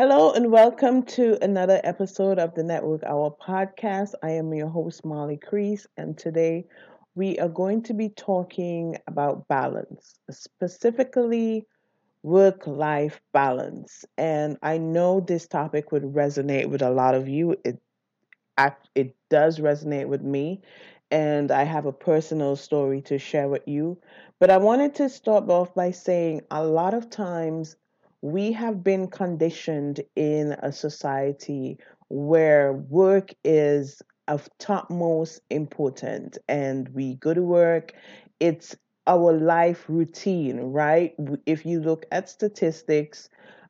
Hello and welcome to another episode of the Network Hour podcast. I am your host, Molly Crease, and today we are going to be talking about balance, specifically work life balance. And I know this topic would resonate with a lot of you. It it does resonate with me, and I have a personal story to share with you. But I wanted to start off by saying a lot of times we have been conditioned in a society where work is of topmost importance and we go to work it's our life routine right? If you look at statistics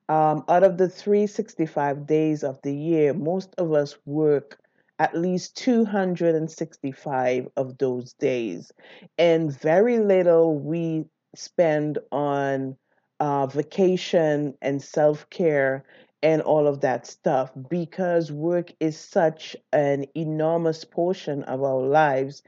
um, out of the 365 days of the year most of us work at least 265 of those days. And very little we spend on uh, vacation and self care and all of that stuff because work is such an enormous portion of our lives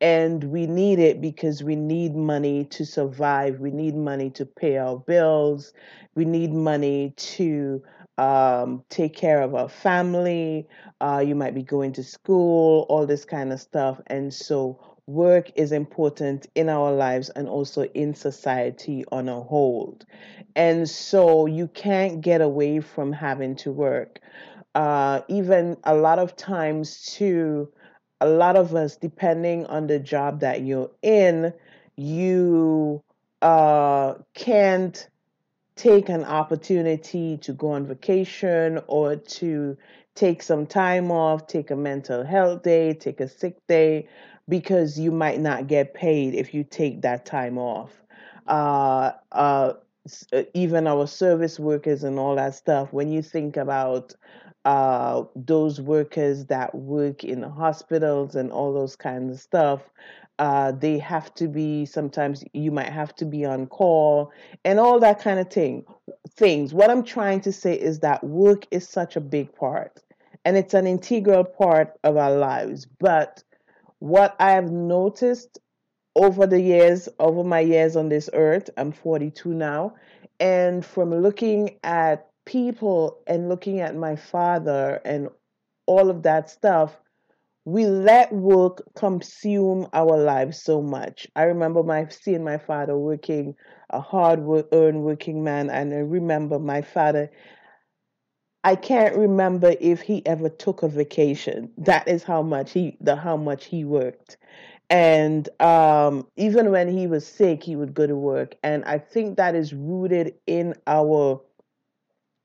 and we need it because we need money to survive. We need money to pay our bills. We need money to um, take care of our family. Uh, you might be going to school all this kind of stuff. And so work is important in our lives and also in society on a whole. And so you can't get away from having to work. Uh, even a lot of times, too, a lot of us, depending on the job that you're in, you uh, can't take an opportunity to go on vacation or to take some time off, take a mental health day, take a sick day, because you might not get paid if you take that time off. Uh, uh, uh, even our service workers and all that stuff, when you think about uh, those workers that work in the hospitals and all those kinds of stuff, uh, they have to be sometimes you might have to be on call and all that kind of thing things what i'm trying to say is that work is such a big part and it's an integral part of our lives but what I have noticed over the years, over my years on this earth, I'm 42 now, and from looking at people and looking at my father and all of that stuff, we let work consume our lives so much. I remember my seeing my father working a hard work, earned working man, and I remember my father I can't remember if he ever took a vacation. That is how much he the how much he worked. And um, even when he was sick, he would go to work. And I think that is rooted in our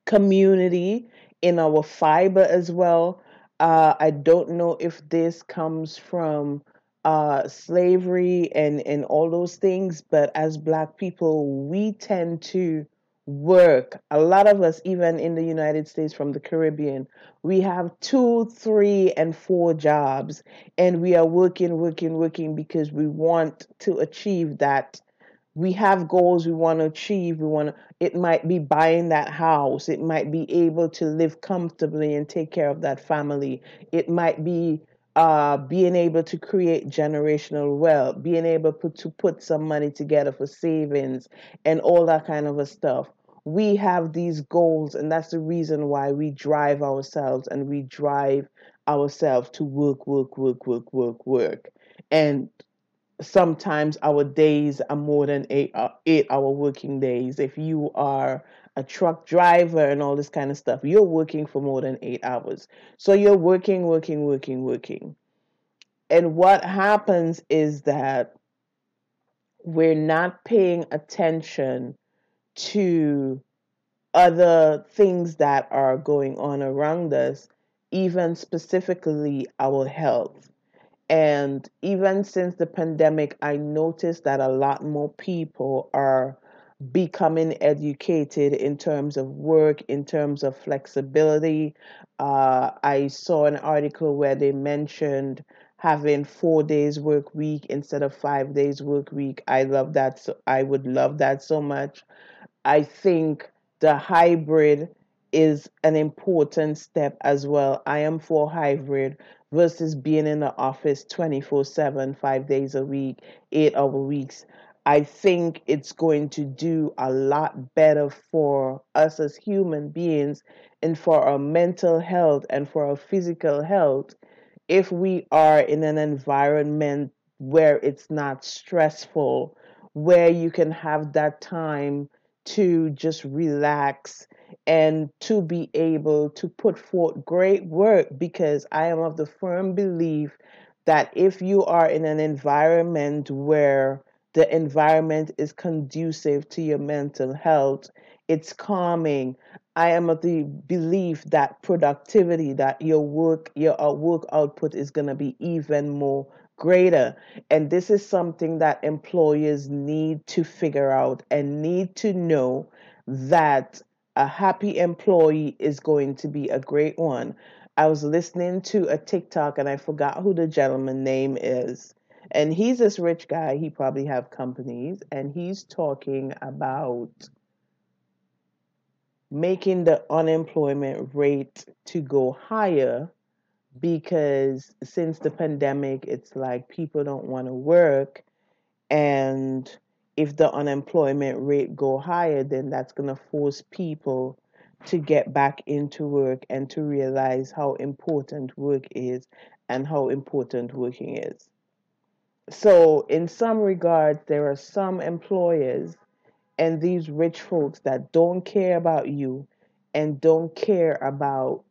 community, in our fiber as well. Uh, I don't know if this comes from uh, slavery and, and all those things, but as Black people, we tend to work. A lot of us, even in the United States from the Caribbean, we have two, three, and four jobs, and we are working, working, working because we want to achieve that. We have goals we want to achieve. We want to, it might be buying that house. It might be able to live comfortably and take care of that family. It might be uh, being able to create generational wealth, being able put, to put some money together for savings and all that kind of a stuff. We have these goals, and that's the reason why we drive ourselves and we drive ourselves to work, work, work, work, work, work. And sometimes our days are more than eight, uh, eight hour working days. If you are a truck driver and all this kind of stuff, you're working for more than eight hours. So you're working, working, working, working. And what happens is that we're not paying attention to other things that are going on around us, even specifically our health. And even since the pandemic, I noticed that a lot more people are becoming educated in terms of work, in terms of flexibility. Uh, I saw an article where they mentioned having four days work week instead of five days work week. I love that. So I would love that so much. I think the hybrid is an important step as well. I am for hybrid versus being in the office 24 7, five days a week, eight hour weeks. I think it's going to do a lot better for us as human beings and for our mental health and for our physical health if we are in an environment where it's not stressful, where you can have that time to just relax and to be able to put forth great work because I am of the firm belief that if you are in an environment where the environment is conducive to your mental health, it's calming. I am of the belief that productivity, that your work, your uh, work output is going to be even more greater. And this is something that employers need to figure out and need to know that a happy employee is going to be a great one. I was listening to a TikTok and I forgot who the gentleman name is. And he's this rich guy, he probably have companies and he's talking about making the unemployment rate to go higher because since the pandemic it's like people don't want to work and if the unemployment rate go higher then that's to force people to get back into work and to realize how important work is and how important working is. So in some regards there are some employers and these rich folks that don't care about you and don't care about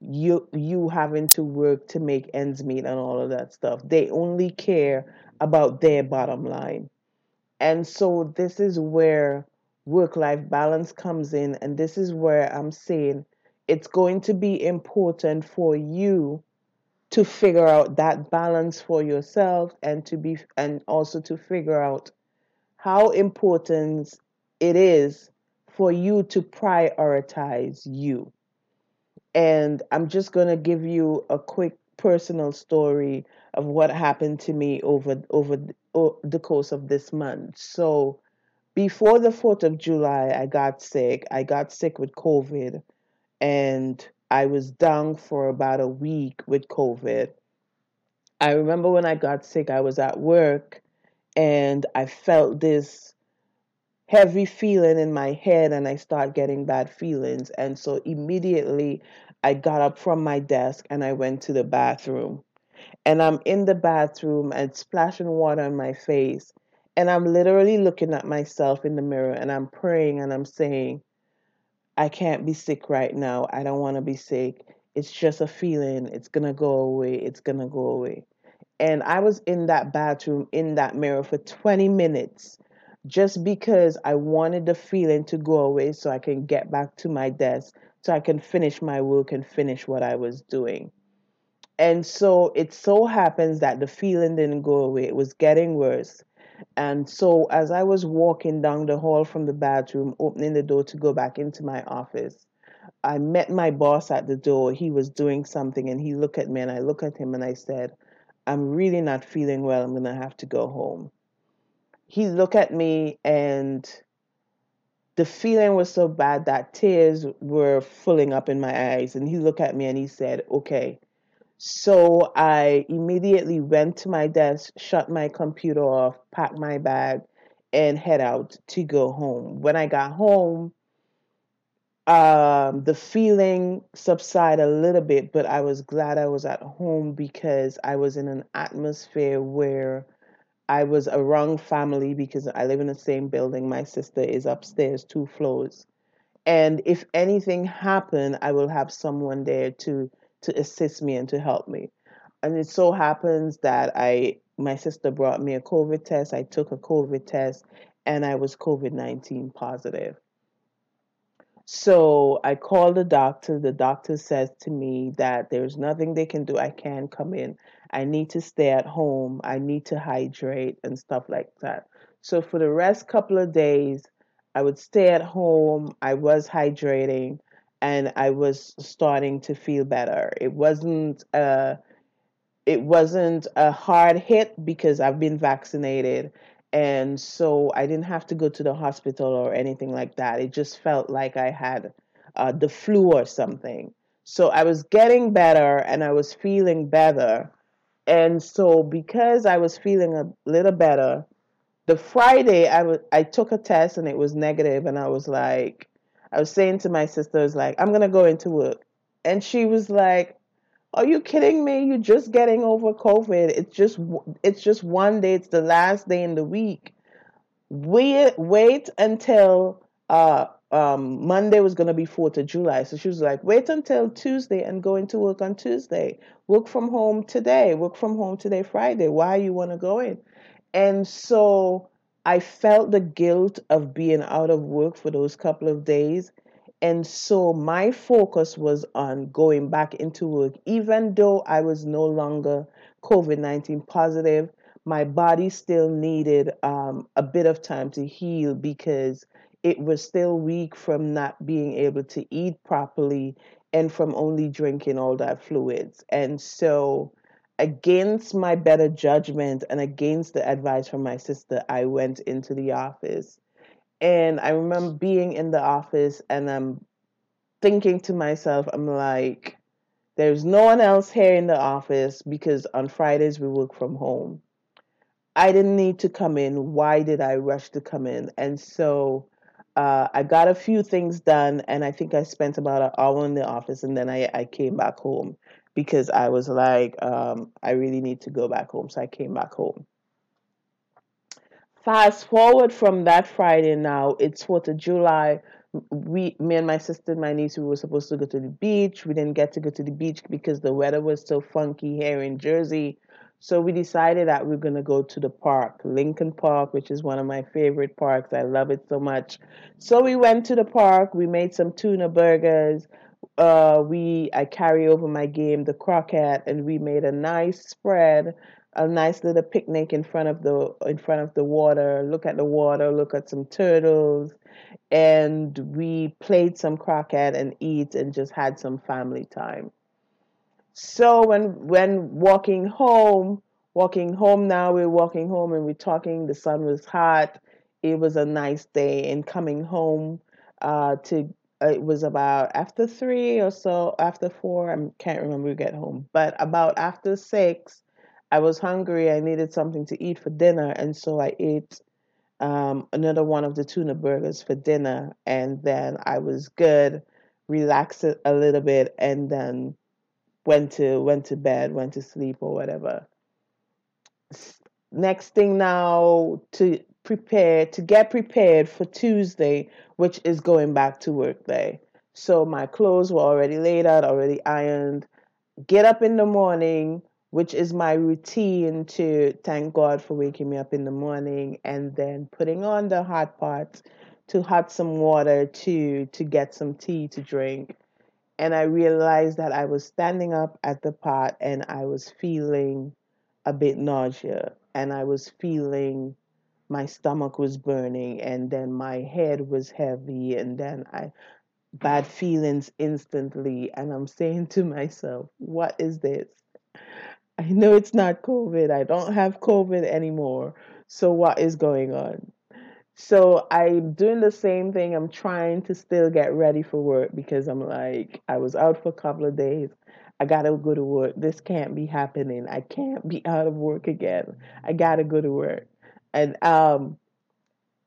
you you having to work to make ends meet and all of that stuff they only care about their bottom line and so this is where work life balance comes in and this is where i'm saying it's going to be important for you to figure out that balance for yourself and to be and also to figure out how important it is for you to prioritize you. And I'm just going to give you a quick personal story of what happened to me over over the course of this month. So, before the 4th of July, I got sick. I got sick with COVID and I was down for about a week with COVID. I remember when I got sick, I was at work and I felt this heavy feeling in my head and I start getting bad feelings. And so immediately I got up from my desk and I went to the bathroom. And I'm in the bathroom and splashing water on my face. And I'm literally looking at myself in the mirror and I'm praying and I'm saying, I can't be sick right now. I don't want to be sick. It's just a feeling. It's going to go away. It's going to go away. And I was in that bathroom, in that mirror for 20 minutes just because I wanted the feeling to go away so I can get back to my desk, so I can finish my work and finish what I was doing. And so it so happens that the feeling didn't go away, it was getting worse. And so as I was walking down the hall from the bathroom, opening the door to go back into my office, I met my boss at the door. He was doing something and he looked at me and I looked at him and I said, I'm really not feeling well. I'm going to have to go home. He looked at me and the feeling was so bad that tears were filling up in my eyes. And he looked at me and he said, Okay. So I immediately went to my desk, shut my computer off, packed my bag, and head out to go home. When I got home, um, the feeling subsided a little bit, but I was glad I was at home because I was in an atmosphere where I was around family because I live in the same building. My sister is upstairs, two floors. And if anything happened, I will have someone there to to assist me and to help me. And it so happens that I my sister brought me a COVID test. I took a COVID test and I was COVID 19 positive. So I called the doctor. The doctor says to me that there's nothing they can do. I can't come in. I need to stay at home. I need to hydrate and stuff like that. So for the rest couple of days, I would stay at home. I was hydrating and I was starting to feel better. It wasn't uh it wasn't a hard hit because I've been vaccinated and so I didn't have to go to the hospital or anything like that. It just felt like I had uh, the flu or something. So I was getting better and I was feeling better. And so because I was feeling a little better, the Friday I took a test and it was negative and I was like I was saying to my sister I was like I'm to go into work. And she was like are you kidding me? You're just getting over COVID. It's just it's just one day. It's the last day in the week. Wait wait until uh um Monday was gonna be Fourth of July. So she was like, wait until Tuesday and go into work on Tuesday. Work from home today. Work from home today, Friday. Why you wanna go in? And so I felt the guilt of being out of work for those couple of days. And so my focus was on going back into work, even though I was no longer COVID 19 positive. My body still needed um, a bit of time to heal because it was still weak from not being able to eat properly and from only drinking all that fluids. And so, against my better judgment and against the advice from my sister, I went into the office and I remember being in the office and I'm thinking to myself, I'm like, there's no one else here in the office because on Fridays we work from home. I didn't need to come in. Why did I rush to come in? And so uh, I got a few things done, and I think I spent about an hour in the office, and then I, I came back home because I was like, um, I really need to go back home. So I came back home. Fast forward from that Friday now, it's 4th of July. We, me and my sister and my niece, we were supposed to go to the beach. We didn't get to go to the beach because the weather was so funky here in Jersey. So we decided that we we're going to go to the park, Lincoln Park, which is one of my favorite parks. I love it so much. So we went to the park. We made some tuna burgers. Uh, we I carry over my game, the croquette, and we made a nice spread a nice little picnic in front of the in front of the water look at the water look at some turtles and we played some croquet and eat and just had some family time so when when walking home walking home now we're walking home and we're talking the sun was hot. It was a nice day. And coming home uh, to it was about after three or so after four i can't remember we get home. But about after six I was hungry. I needed something to eat for dinner, and so I ate um, another one of the tuna burgers for dinner, and then I was good, relaxed a little bit, and then went to went to bed, went to sleep or whatever. Next thing now to prepare to get prepared for Tuesday, which is going back to work day. So my clothes were already laid out, already ironed. Get up in the morning, which is my routine to thank God for waking me up in the morning and then putting on the hot pot to hot some water to to get some tea to drink. And I realized that I was standing up at the pot and I was feeling a bit nausea and I was feeling my stomach was burning and then my head was heavy and then I bad feelings instantly and I'm saying to myself, what is this? I know it's not COVID. I don't have COVID anymore. So, what is going on? So, I'm doing the same thing. I'm trying to still get ready for work because I'm like, I was out for a couple of days. I gotta go to work. This can't be happening. I can't be out of work again. I gotta go to work. And um,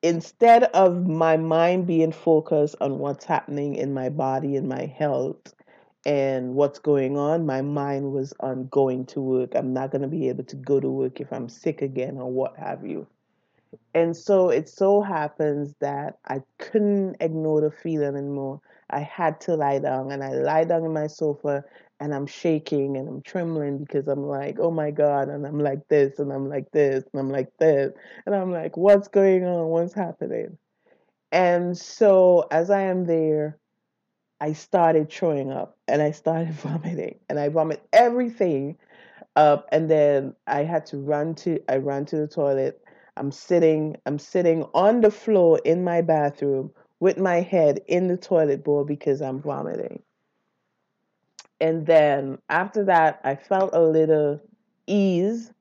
instead of my mind being focused on what's happening in my body and my health, and what's going on, my mind was on going to work. I'm not to be able to go to work if I'm sick again or what have you. And so it so happens that I couldn't ignore the feeling anymore. I had to lie down and I lie down in my sofa and I'm shaking and I'm trembling because I'm like, oh my God. And I'm like this and I'm like this and I'm like this. And I'm like, what's going on? What's happening? And so as I am there, I started throwing up and I started vomiting and I vomit everything up and then I had to run to I ran to the toilet. I'm sitting I'm sitting on the floor in my bathroom with my head in the toilet bowl because I'm vomiting. And then after that I felt a little ease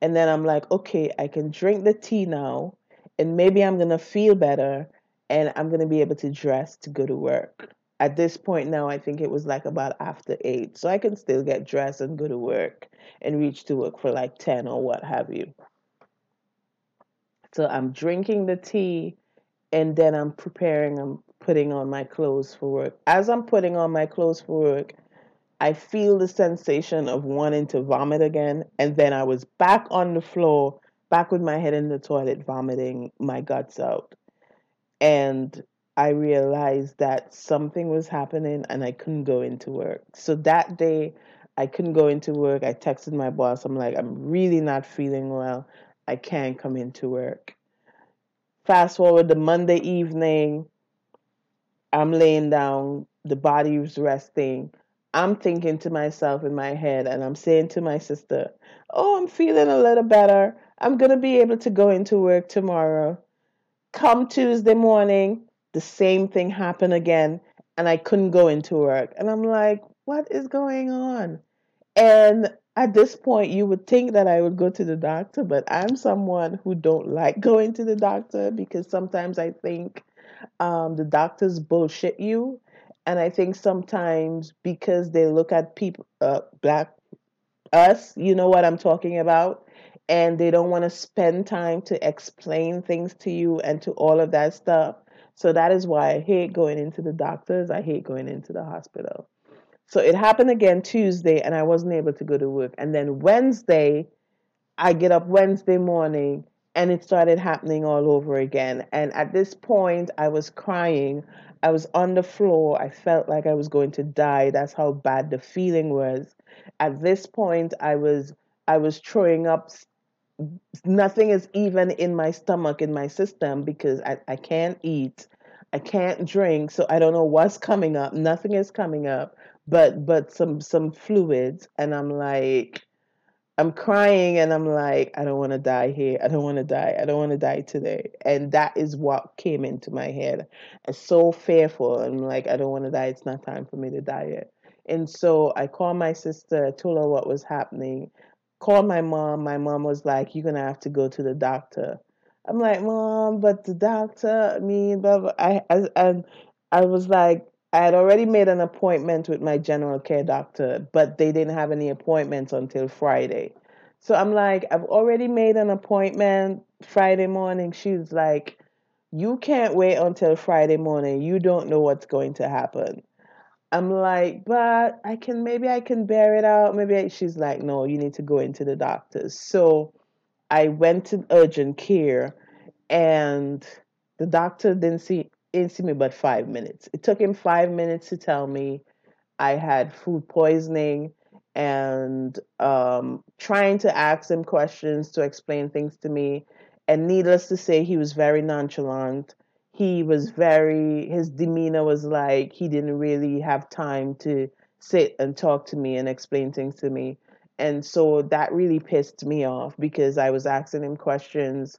and then I'm like, okay, I can drink the tea now and maybe I'm going to feel better and I'm going to be able to dress to go to work at this point now, I think it was like about after eight. So I can still get dressed and go to work and reach to work for like 10 or what have you. So I'm drinking the tea and then I'm preparing, I'm putting on my clothes for work. As I'm putting on my clothes for work, I feel the sensation of wanting to vomit again. And then I was back on the floor, back with my head in the toilet, vomiting my guts out. And I realized that something was happening and I couldn't go into work. So that day, I couldn't go into work. I texted my boss. I'm like, I'm really not feeling well. I can't come into work. Fast forward to Monday evening, I'm laying down, the body is resting. I'm thinking to myself in my head, and I'm saying to my sister, Oh, I'm feeling a little better. I'm going to be able to go into work tomorrow. Come Tuesday morning, the same thing happened again, and I couldn't go into work. And I'm like, What is going on? And at this point, you would think that I would go to the doctor, but I'm someone who don't like going to the doctor because sometimes I think um, the doctors bullshit you and I think sometimes because they look at people, uh, black us, you know what I'm talking about, and they don't want to spend time to explain things to you and to all of that stuff. So that is why I hate going into the doctors. I hate going into the hospital. So it happened again Tuesday, and I wasn't able to go to work. And then Wednesday, I get up Wednesday morning and it started happening all over again. And at this point, I was crying. I was on the floor. I felt like I was going to die. That's how bad the feeling was. At this point, I was I was throwing up. Nothing is even in my stomach, in my system, because I, I can't eat. I can't drink, so I don't know what's coming up. Nothing is coming up, but but some some fluids, and I'm like, I'm crying and I'm like, I don't want to die here. I don't want to die. I don't want to die today. And that is what came into my head. I'm so fearful. I'm like, I don't want to die. It's not time for me to die yet. And so I called my sister, told her what was happening, called my mom. My mom was like, You're going to have to go to the doctor. I'm like, Mom, but the doctor, I mean, blah, blah. I, I, I, I was like, I had already made an appointment with my general care doctor, but they didn't have any appointments until Friday. So I'm like, I've already made an appointment Friday morning. She's like, You can't wait until Friday morning. You don't know what's going to happen. I'm like, but I can maybe I can bear it out. Maybe I, she's like, no, you need to go into the doctors. So I went to urgent care, and the doctor didn't see didn't me but five minutes. It took him five minutes to tell me I had food poisoning and um, trying to ask him questions to explain things to me. And needless to say, he was very nonchalant. He was very, his demeanor was like he didn't really have time to sit and talk to me and explain things to me. And so that really pissed me off because I was asking him questions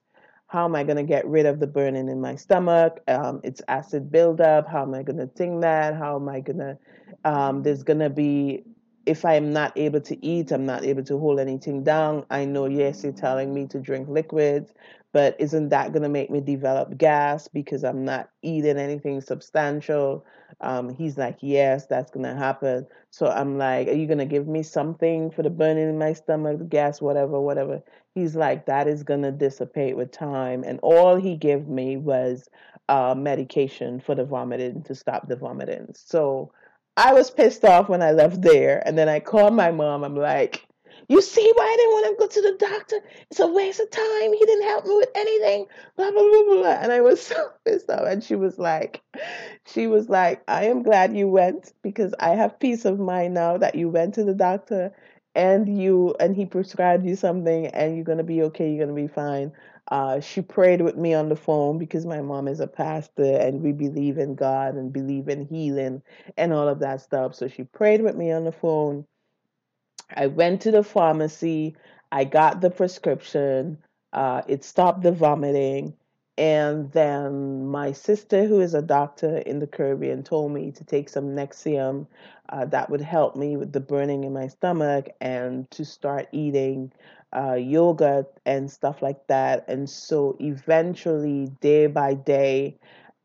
how am I going to get rid of the burning in my stomach? Um, it's acid buildup. How am I going to think that? How am I going to? Um, there's going to be, if I'm not able to eat, I'm not able to hold anything down. I know, yes, you're telling me to drink liquids, but isn't that going to make me develop gas because I'm not eating anything substantial? Um, he's like, yes, that's going to happen. So I'm like, are you going to give me something for the burning in my stomach, gas, whatever, whatever? he's like that is going to dissipate with time and all he gave me was uh, medication for the vomiting to stop the vomiting so i was pissed off when i left there and then i called my mom i'm like you see why I didn't want to go to the doctor? It's a waste of time. He didn't help me with anything. Blah blah blah blah. And I was so pissed off. And she was like, she was like, I am glad you went because I have peace of mind now that you went to the doctor and you and he prescribed you something and you're going to be okay you're going to be fine uh, she prayed with me on the phone because my mom is a pastor and we believe in god and believe in healing and all of that stuff so she prayed with me on the phone i went to the pharmacy i got the prescription uh, it stopped the vomiting and then my sister, who is a doctor in the Caribbean, told me to take some Nexium uh, that would help me with the burning in my stomach and to start eating uh, yogurt and stuff like that. And so eventually, day by day,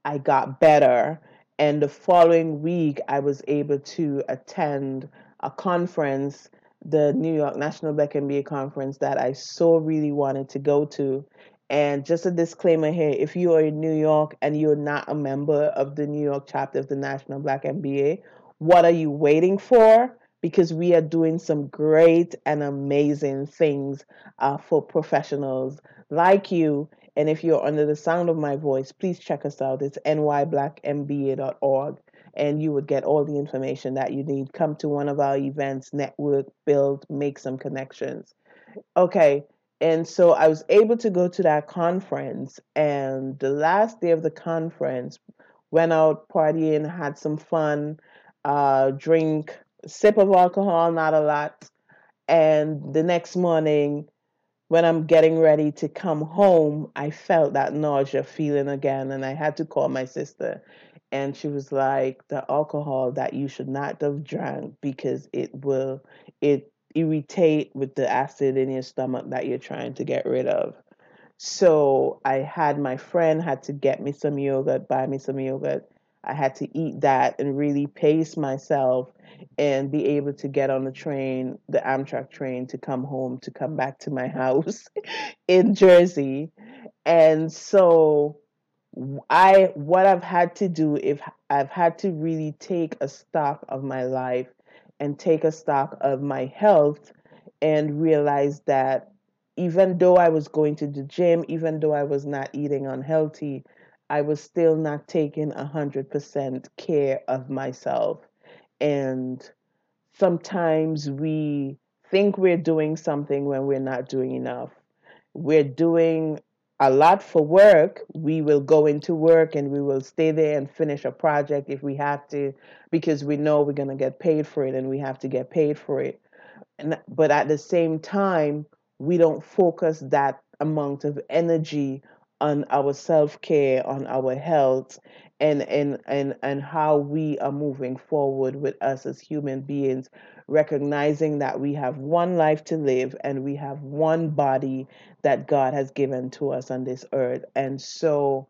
I got better. And the following week, I was able to attend a conference, the New York National Black MBA conference that I so really wanted to go to And just a disclaimer here if you are in New York and you're not a member of the New York chapter of the National Black MBA, what are you waiting for? Because we are doing some great and amazing things uh, for professionals like you. And if you're under the sound of my voice, please check us out. It's nyblackmba.org and you would get all the information that you need. Come to one of our events, network, build, make some connections. Okay, and so I was able to go to that conference, and the last day of the conference, went out partying, had some fun, uh, drink, sip of alcohol, not a lot. And the next morning, when I'm getting ready to come home, I felt that nausea feeling again, and I had to call my sister and she was like the alcohol that you should not have drank because it will it irritate with the acid in your stomach that you're trying to get rid of. So i had my friend had to get me some yogurt buy me some yogurt. I had to eat that and really pace myself and be able to get on the train the amtrak train to come home to come back to my house in jersey. And so I what I've had to do if I've had to really take a stock of my life and take a stock of my health and realize that even though I was going to the gym, even though I was not eating unhealthy, I was still not taking a hundred percent care of myself. And sometimes we think we're doing something when we're not doing enough. We're doing a lot for work, we will go into work and we will stay there and finish a project if we have to, because we know we're going to get paid for it and we have to get paid for it. And, but at the same time, we don't focus that amount of energy on our self care, on our health, and, and, and, and how we are moving forward with us as human beings recognizing that we have one life to live and we have one body that God has given to us on this earth. And so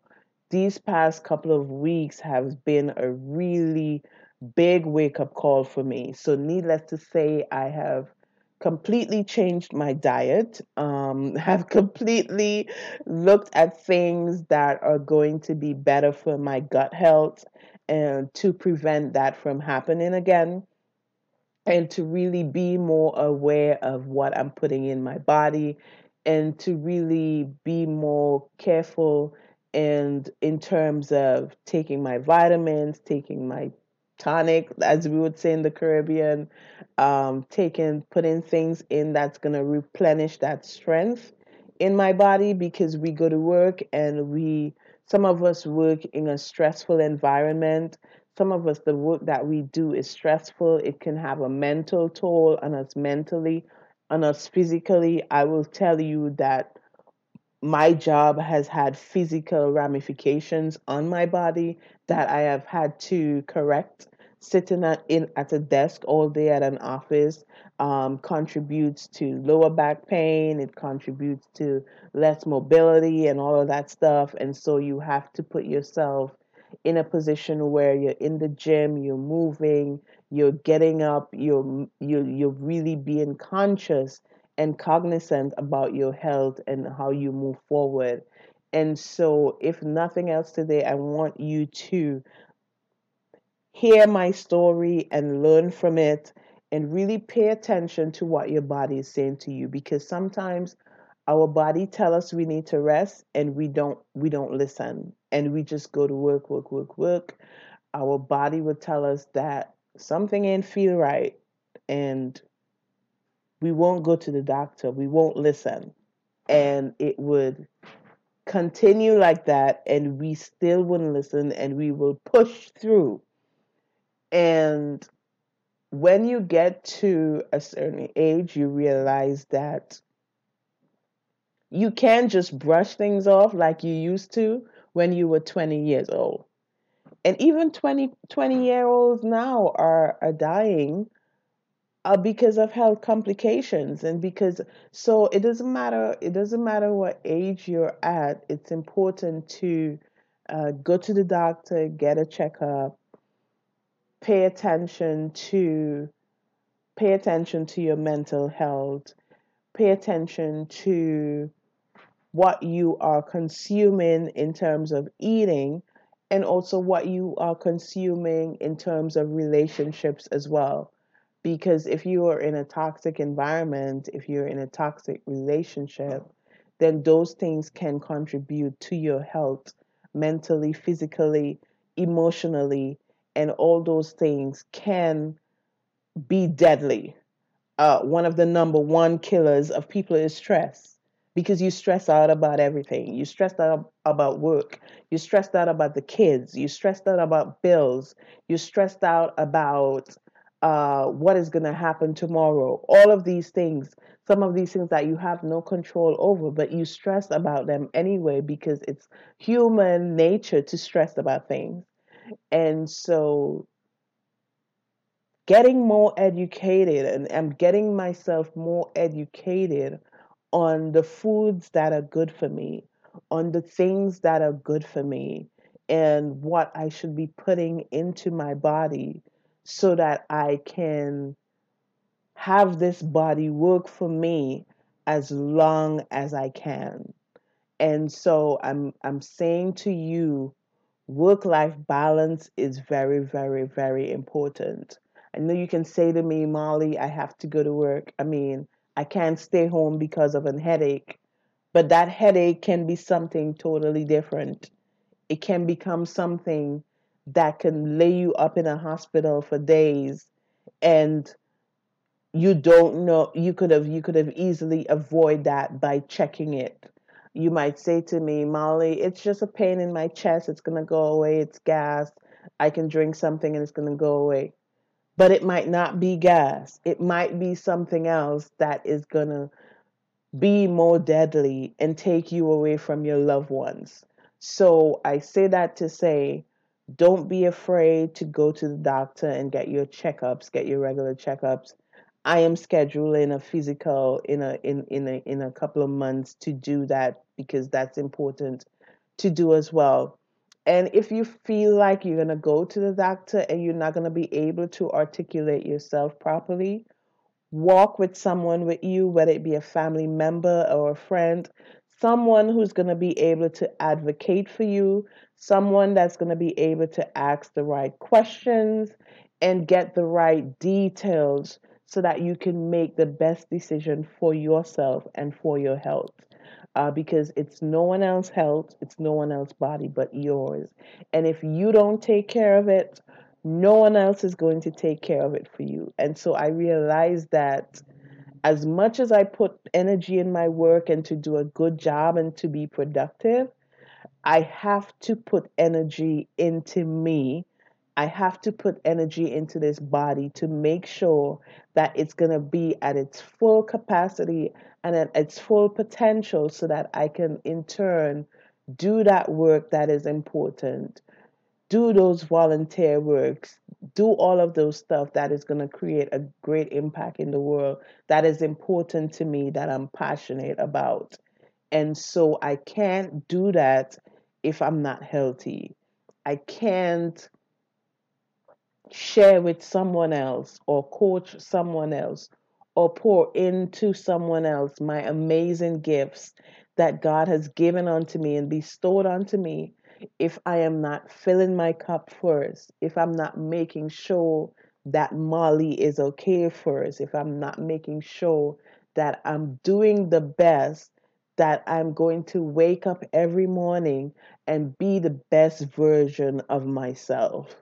these past couple of weeks have been a really big wake up call for me. So, needless to say, I have completely changed my diet, um, have completely looked at things that are going to be better for my gut health and to prevent that from happening again and to really be more aware of what I'm putting in my body and to really be more careful and in terms of taking my vitamins, taking my tonic, as we would say in the Caribbean, um, taking putting things in that's gonna replenish that strength in my body because we go to work and we some of us work in a stressful environment some of us, the work that we do is stressful. It can have a mental toll on us mentally, on us physically. I will tell you that my job has had physical ramifications on my body that I have had to correct. Sitting at, in at a desk all day at an office um, contributes to lower back pain. It contributes to less mobility and all of that stuff. And so you have to put yourself in a position where you're in the gym, you're moving, you're getting up, you're you you're really being conscious and cognizant about your health and how you move forward. And so, if nothing else today, I want you to hear my story and learn from it and really pay attention to what your body is saying to you because sometimes our body tell us we need to rest and we don't we don't listen and we just go to work work work work. Our body would tell us that something ain't feel right and we won't go to the doctor we won't listen. And it would continue like that and we still wouldn't listen and we will push through and when you get to a certain age you realize that you can't just brush things off like you used to when you were 20 years old. And even 20, 20 year olds now are, are dying uh, because of health complications and because so it doesn't matter it doesn't matter what age you're at it's important to uh, go to the doctor get a checkup pay attention to pay attention to your mental health pay attention to what you are consuming in terms of eating and also what you are consuming in terms of relationships as well. Because if you are in a toxic environment, if you're in a toxic relationship, then those things can contribute to your health mentally, physically, emotionally, and all those things can be deadly. Uh, one of the number one killers of people is stress because you stress out about everything. You stress out about work. You stressed out about the kids. You stressed out about bills. You stressed out about uh, what is going to happen tomorrow. All of these things, some of these things that you have no control over, but you stress about them anyway because it's human nature to stress about things. And so getting more educated and I'm getting myself more educated on the foods that are good for me, on the things that are good for me, and what I should be putting into my body so that I can have this body work for me as long as I can. And so I'm I'm saying to you work life balance is very very very important. I know you can say to me, Molly, I have to go to work. I mean, I can't stay home because of a headache. But that headache can be something totally different. It can become something that can lay you up in a hospital for days and you don't know you could have you could have easily avoid that by checking it you might say to me molly it's just a pain in my chest it's going to go away it's gas i can drink something and it's going to go away but it might not be gas. It might be something else that is going to be more deadly and take you away from your loved ones. So I say that to say, don't be afraid to go to the doctor and get your checkups, get your regular checkups. I am scheduling a physical in a in in a in a couple of months to do that because that's important to do as well. And if you feel like you're going to go to the doctor and you're not going to be able to articulate yourself properly, walk with someone with you, whether it be a family member or a friend, someone who's going to be able to advocate for you, someone that's going to be able to ask the right questions and get the right details so that you can make the best decision for yourself and for your health uh, because it's no one else's health, it's no one else's body but yours. And if you don't take care of it, no one else is going to take care of it for you. And so I realized that as much as I put energy in my work and to do a good job and to be productive, I have to put energy into me. I have to put energy into this body to make sure that it's going to be at its full capacity and at its full potential so that I can in turn do that work that is important, do those volunteer works, do all of those stuff that is going to create a great impact in the world that is important to me, that I'm passionate about. And so I can't do that if I'm not healthy. I can't share with someone else or coach someone else or pour into someone else my amazing gifts that God has given unto me and bestowed unto me if I am not filling my cup first, if I'm not making sure that Molly is okay first, if I'm not making sure that I'm doing the best, that I'm going to wake up every morning and be the best version of myself.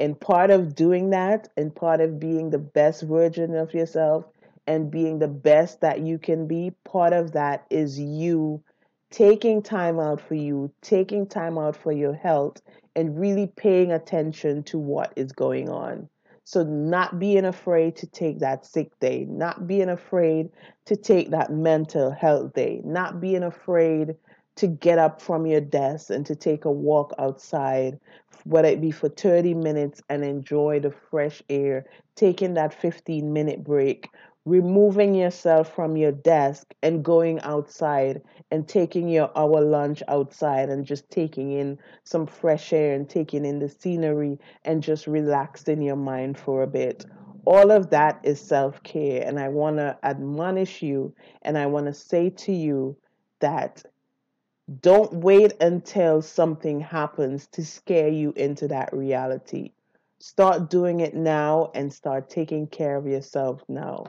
And part of doing that and part of being the best version of yourself and being the best that you can be, part of that is you taking time out for you, taking time out for your health, and really paying attention to what is going on. So, not being afraid to take that sick day, not being afraid to take that mental health day, not being afraid to get up from your desk and to take a walk outside, whether it be for 30 minutes and enjoy the fresh air, taking that 15 minute break, removing yourself from your desk and going outside and taking your hour lunch outside and just taking in some fresh air and taking in the scenery and just relaxing your mind for a bit. All of that is self care. And I want to admonish you and I want to say to you that don't wait until something happens to scare you into that reality. Start doing it now and start taking care of yourself now.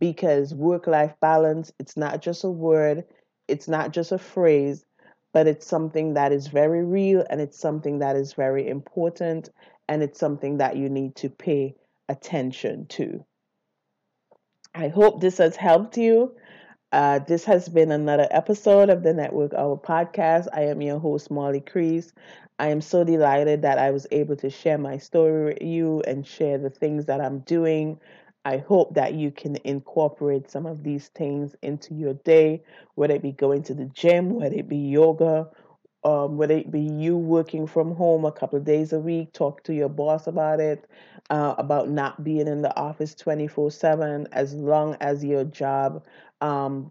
Because work life balance, it's not just a word, it's not just a phrase, but it's something that is very real and it's something that is very important and it's something that you need to pay attention to. I hope this has helped you. Uh, this has been another episode of the Network Hour podcast. I am your host, Molly Crease. I am so delighted that I was able to share my story with you and share the things that I'm doing. I hope that you can incorporate some of these things into your day, whether it be going to the gym, whether it be yoga, um, whether it be you working from home a couple of days a week, talk to your boss about it, uh, about not being in the office 24 7, as long as your job um,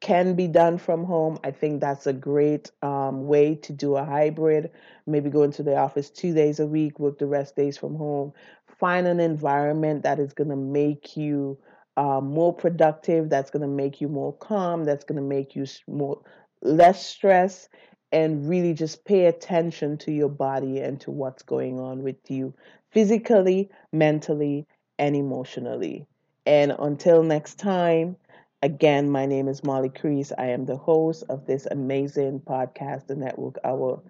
can be done from home. I think that's a great um, way to do a hybrid. Maybe go into the office two days a week, work the rest days from home. Find an environment that is going to make you uh, more productive. That's going to make you more calm. That's going to make you more less stress and really just pay attention to your body and to what's going on with you physically, mentally, and emotionally. And until next time, again, my name is Molly Crease. I am the host of this amazing podcast, The Network Hour.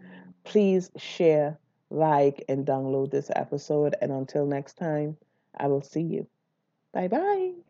Please share, like, and download this episode. And until next time, I will see you. Bye bye.